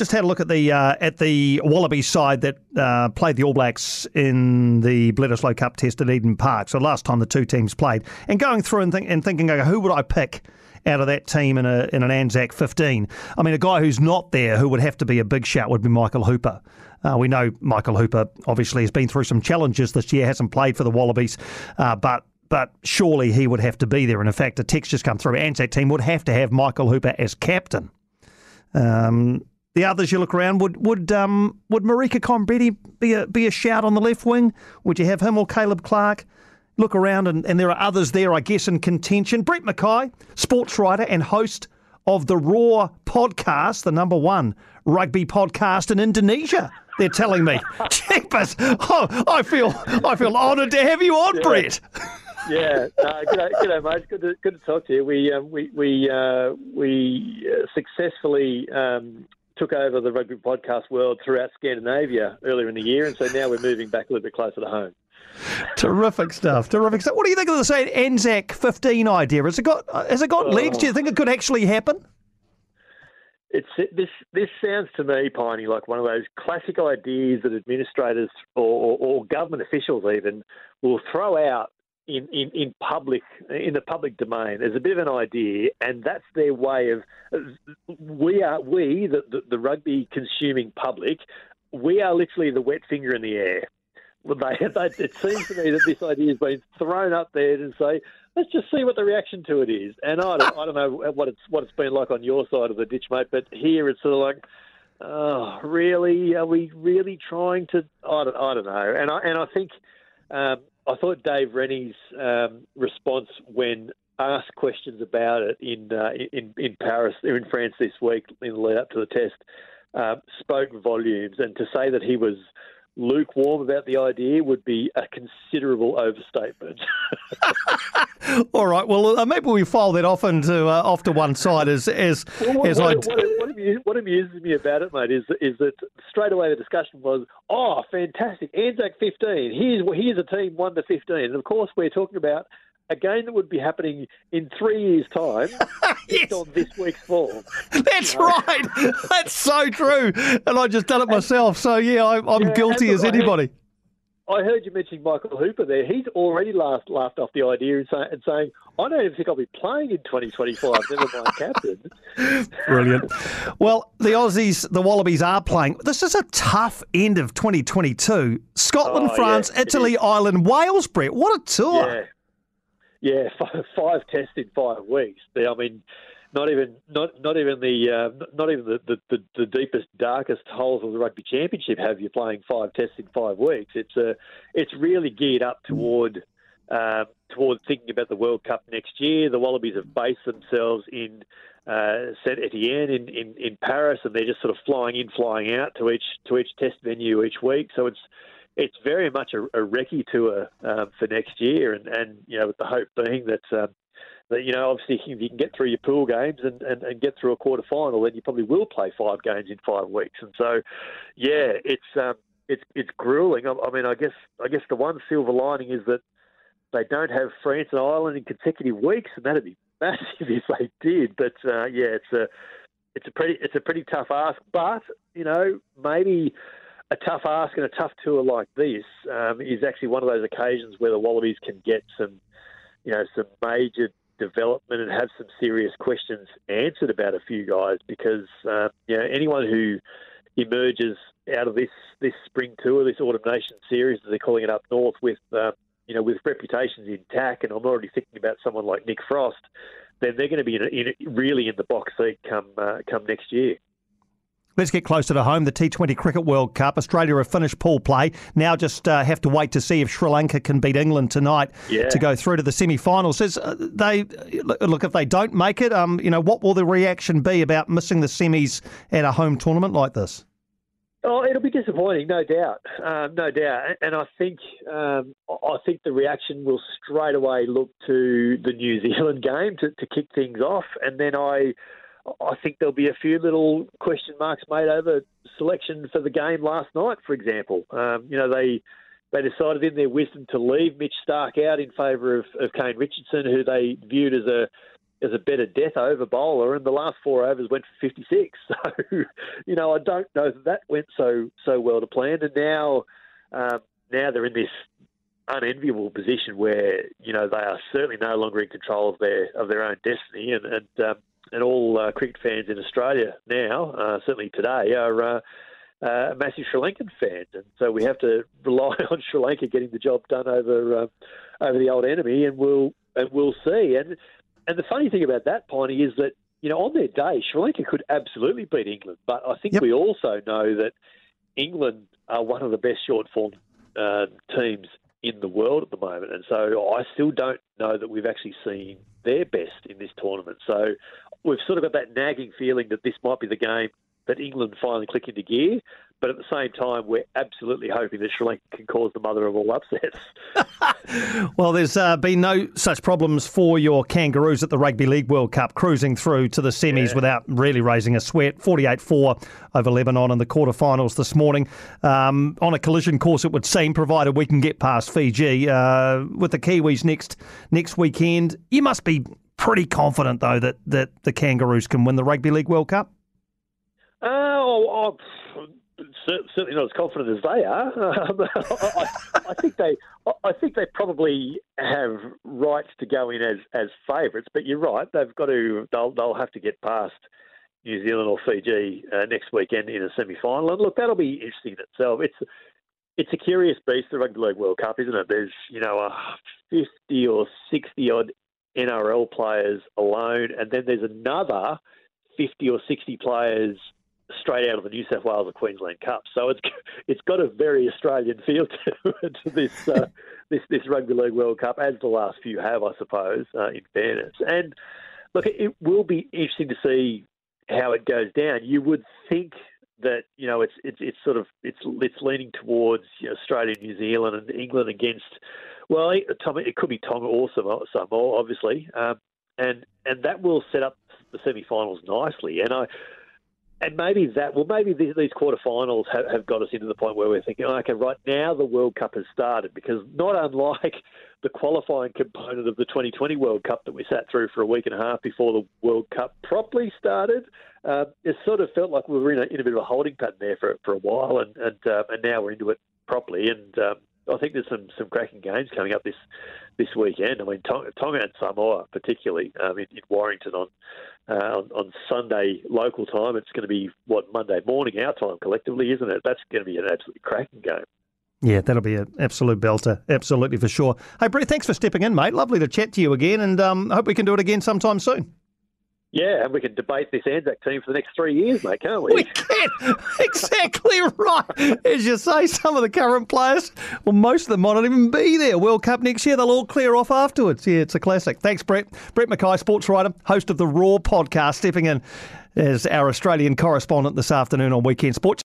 just had a look at the uh, at the Wallaby side that uh, played the All Blacks in the Bledisloe Cup test at Eden Park. So last time the two teams played, and going through and, think, and thinking, okay, who would I pick? Out of that team in a in an Anzac 15. I mean, a guy who's not there who would have to be a big shout would be Michael Hooper. Uh, we know Michael Hooper obviously has been through some challenges this year, hasn't played for the Wallabies, uh, but but surely he would have to be there. And in fact, a text just come through. Anzac team would have to have Michael Hooper as captain. Um, the others you look around would would um, would Marika Koroibete be a be a shout on the left wing? Would you have him or Caleb Clarke? Look around and, and there are others there, I guess, in contention. Brett McKay, sports writer and host of the Roar podcast, the number one rugby podcast in Indonesia. They're telling me, Jeepers, oh, I feel I feel honoured to have you on, Yeah. Brett. yeah, uh, good, day, mate. Good to, good to talk to you. We um, we we uh, we uh, successfully um, took over the rugby podcast world throughout Scandinavia earlier in the year, and so now we're moving back a little bit closer to home. Terrific stuff. Terrific stuff. What do you think of the say Anzac 15 idea? Has it got has it got oh. legs? Do you think it could actually happen? It's this. This sounds to me, Piney, like one of those classic ideas that administrators or, or, or government officials even will throw out in, in, in public in the public domain as a bit of an idea, and that's their way of we are we the, the, the rugby consuming public. We are literally the wet finger in the air. They, they, it seems to me that this idea has been thrown up there to say, let's just see what the reaction to it is. And I don't, I don't know what it's what it's been like on your side of the ditch, mate. But here it's sort of like, oh, really? Are we really trying to? I don't, I don't know. And I and I think um, I thought Dave Rennie's um, response when asked questions about it in uh, in in Paris, in France this week, in the lead up to the test, uh, spoke volumes. And to say that he was lukewarm about the idea would be a considerable overstatement. All right. Well, uh, maybe we file that off into uh, off to one side as as Well, what, as what, I. what, amuses, what amuses me about it, mate, is is that straight away the discussion was, oh, fantastic, Anzac 15. Here's here's a team one to 15, and of course we're talking about a game that would be happening in three years' time, based on this week's form. That's right. That's so true. And I just done it myself. So yeah, I, I'm Yeah, guilty as anybody. I heard you mentioning Michael Hooper there. He's already laughed, laughed off the idea and, say, and saying, I don't even think I'll be playing in 2025, never mind captain. Brilliant. Well, the Aussies, the Wallabies are playing. This is a tough end of 2022. Scotland, Oh, France, yeah, it Italy, Ireland, Wales, Brett. What a tour. Yeah, yeah, five, five tests in five weeks. I mean, not even not not even the uh, not even the, the, the, deepest darkest holes of the rugby championship have you playing five tests in five weeks. It's a it's really geared up toward uh, toward thinking about the World Cup next year. The Wallabies have based themselves in uh, Saint Etienne in, in, in Paris, and they're just sort of flying in, flying out to each to each test venue each week. So it's it's very much a, a recce tour um, for next year, and, and you know with the hope being that um, that you know obviously if you can get through your pool games and, and, and get through a quarter final, then you probably will play five games in five weeks. And so, yeah, it's um, it's it's grueling. I, I mean, I guess I guess the one silver lining is that they don't have France and Ireland in consecutive weeks, and that'd be massive if they did. But uh, yeah, it's a it's a pretty it's a pretty tough ask. But you know, maybe a tough ask and a tough tour like this um, is actually one of those occasions where the Wallabies can get some you know some major development and have some serious questions answered about a few guys because uh, you know anyone who emerges out of this this spring tour, this autumn nation series, as they're calling it up north, with uh, you know with reputations intact, and I'm already thinking about someone like Nick Frost, then they're going to be in, in, really in the box seat come uh, come next year. Let's get closer to home. The T20 Cricket World Cup. Australia have finished pool play. Now just uh, have to wait to see if Sri Lanka can beat England tonight Yeah. to go through to the semi-finals. Is, uh, they look if they don't make it, um, you know, what will the reaction be about missing the semis at a home tournament like this? Oh, it'll be disappointing, no doubt, um, no doubt. And I think um, I think the reaction will straight away look to the New Zealand game to, to kick things off, and then I I think there'll be a few little question marks made over selection for the game last night, for example. Um, you know they. They decided in their wisdom to leave Mitch Starc out in favour of, of Kane Richardson, who they viewed as a as a better death over bowler, and the last four overs went for 56. So, you know, I don't know that that went so so well to plan, and now um, now they're in this unenviable position where you know they are certainly no longer in control of their of their own destiny, and and, um, and all uh, cricket fans in Australia now, uh, certainly today, are. Uh, uh, massive Sri Lankan fans, and so we have to rely on Sri Lanka getting the job done over uh, over the old enemy, and we'll and we'll see. And and the funny thing about that, Piney, is that you know on their day, Sri Lanka could absolutely beat England, but I think yep. we also know that England are one of the best short form uh, teams in the world at the moment, and so I still don't know that we've actually seen their best in this tournament. So we've sort of got that nagging feeling that this might be the game that England finally click into gear. But at the same time, we're absolutely hoping that Sri Lanka can cause the mother of all upsets. well, there's uh, been no such problems for your Kangaroos at the Rugby League World Cup, cruising through to the semis yeah. without really raising a sweat. 48 4 over Lebanon in the quarterfinals this morning. Um, on a collision course, it would seem, provided we can get past Fiji. Uh, with the Kiwis next next weekend, you must be pretty confident, though, that, that the Kangaroos can win the Rugby League World Cup. Uh, oh, certainly not as confident as they are. I, I, think they, I think they probably have rights to go in as as favourites. But you're right; they've got to. They'll they'll have to get past New Zealand or Fiji uh, next weekend in a semi final. And look, that'll be interesting in itself. It's it's a curious beast, the Rugby League World Cup, isn't it? There's you know a fifty or sixty odd NRL players alone, and then there's another fifty or sixty players straight out of the New South Wales or Queensland Cup. So it's it's got a very Australian feel to, to this uh, this this Rugby League World Cup, as the last few have, I suppose. Uh, in fairness, and look, it will be interesting to see how it goes down. You would think that you know it's it's it's sort of it's it's leaning towards you know, Australia, New Zealand, and England against. Well, it, it could be Tonga or Samoa, obviously, um, and and that will set up the semi-finals nicely. And I and maybe that, well, maybe these, quarterfinals have, have got us into the point where we're thinking, oh, okay, right now the World Cup has started because not unlike the qualifying component of the 2020 World Cup that we sat through for a week and a half before the World Cup properly started, uh, it sort of felt like we were in a, in a bit of a holding pattern there for for a while, and and, uh, and now we're into it properly. And um, I think there's some some cracking games coming up this this weekend. I mean, Tonga, and Samoa, particularly um, in, in, Warrington on, uh, on, on Sunday local time. It's going to be what Monday morning our time collectively, isn't it? That's going to be an absolutely cracking game. Yeah, that'll be an absolute belter. Absolutely for sure. Hey, Brett, thanks for stepping in, mate. Lovely to chat to you again, and um, hope we can do it again sometime soon. Yeah, and we can debate this Anzac team for the next three years, mate, can't we? We can. exactly right. As you say, some of the current players, well, most of them might not even be there. World Cup next year, they'll all clear off afterwards. Yeah, it's a classic. Thanks, Brett. Brett McKay, sports writer, host of the Roar podcast, stepping in as our Australian correspondent this afternoon on Weekend Sports.